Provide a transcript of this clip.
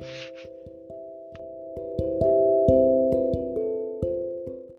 you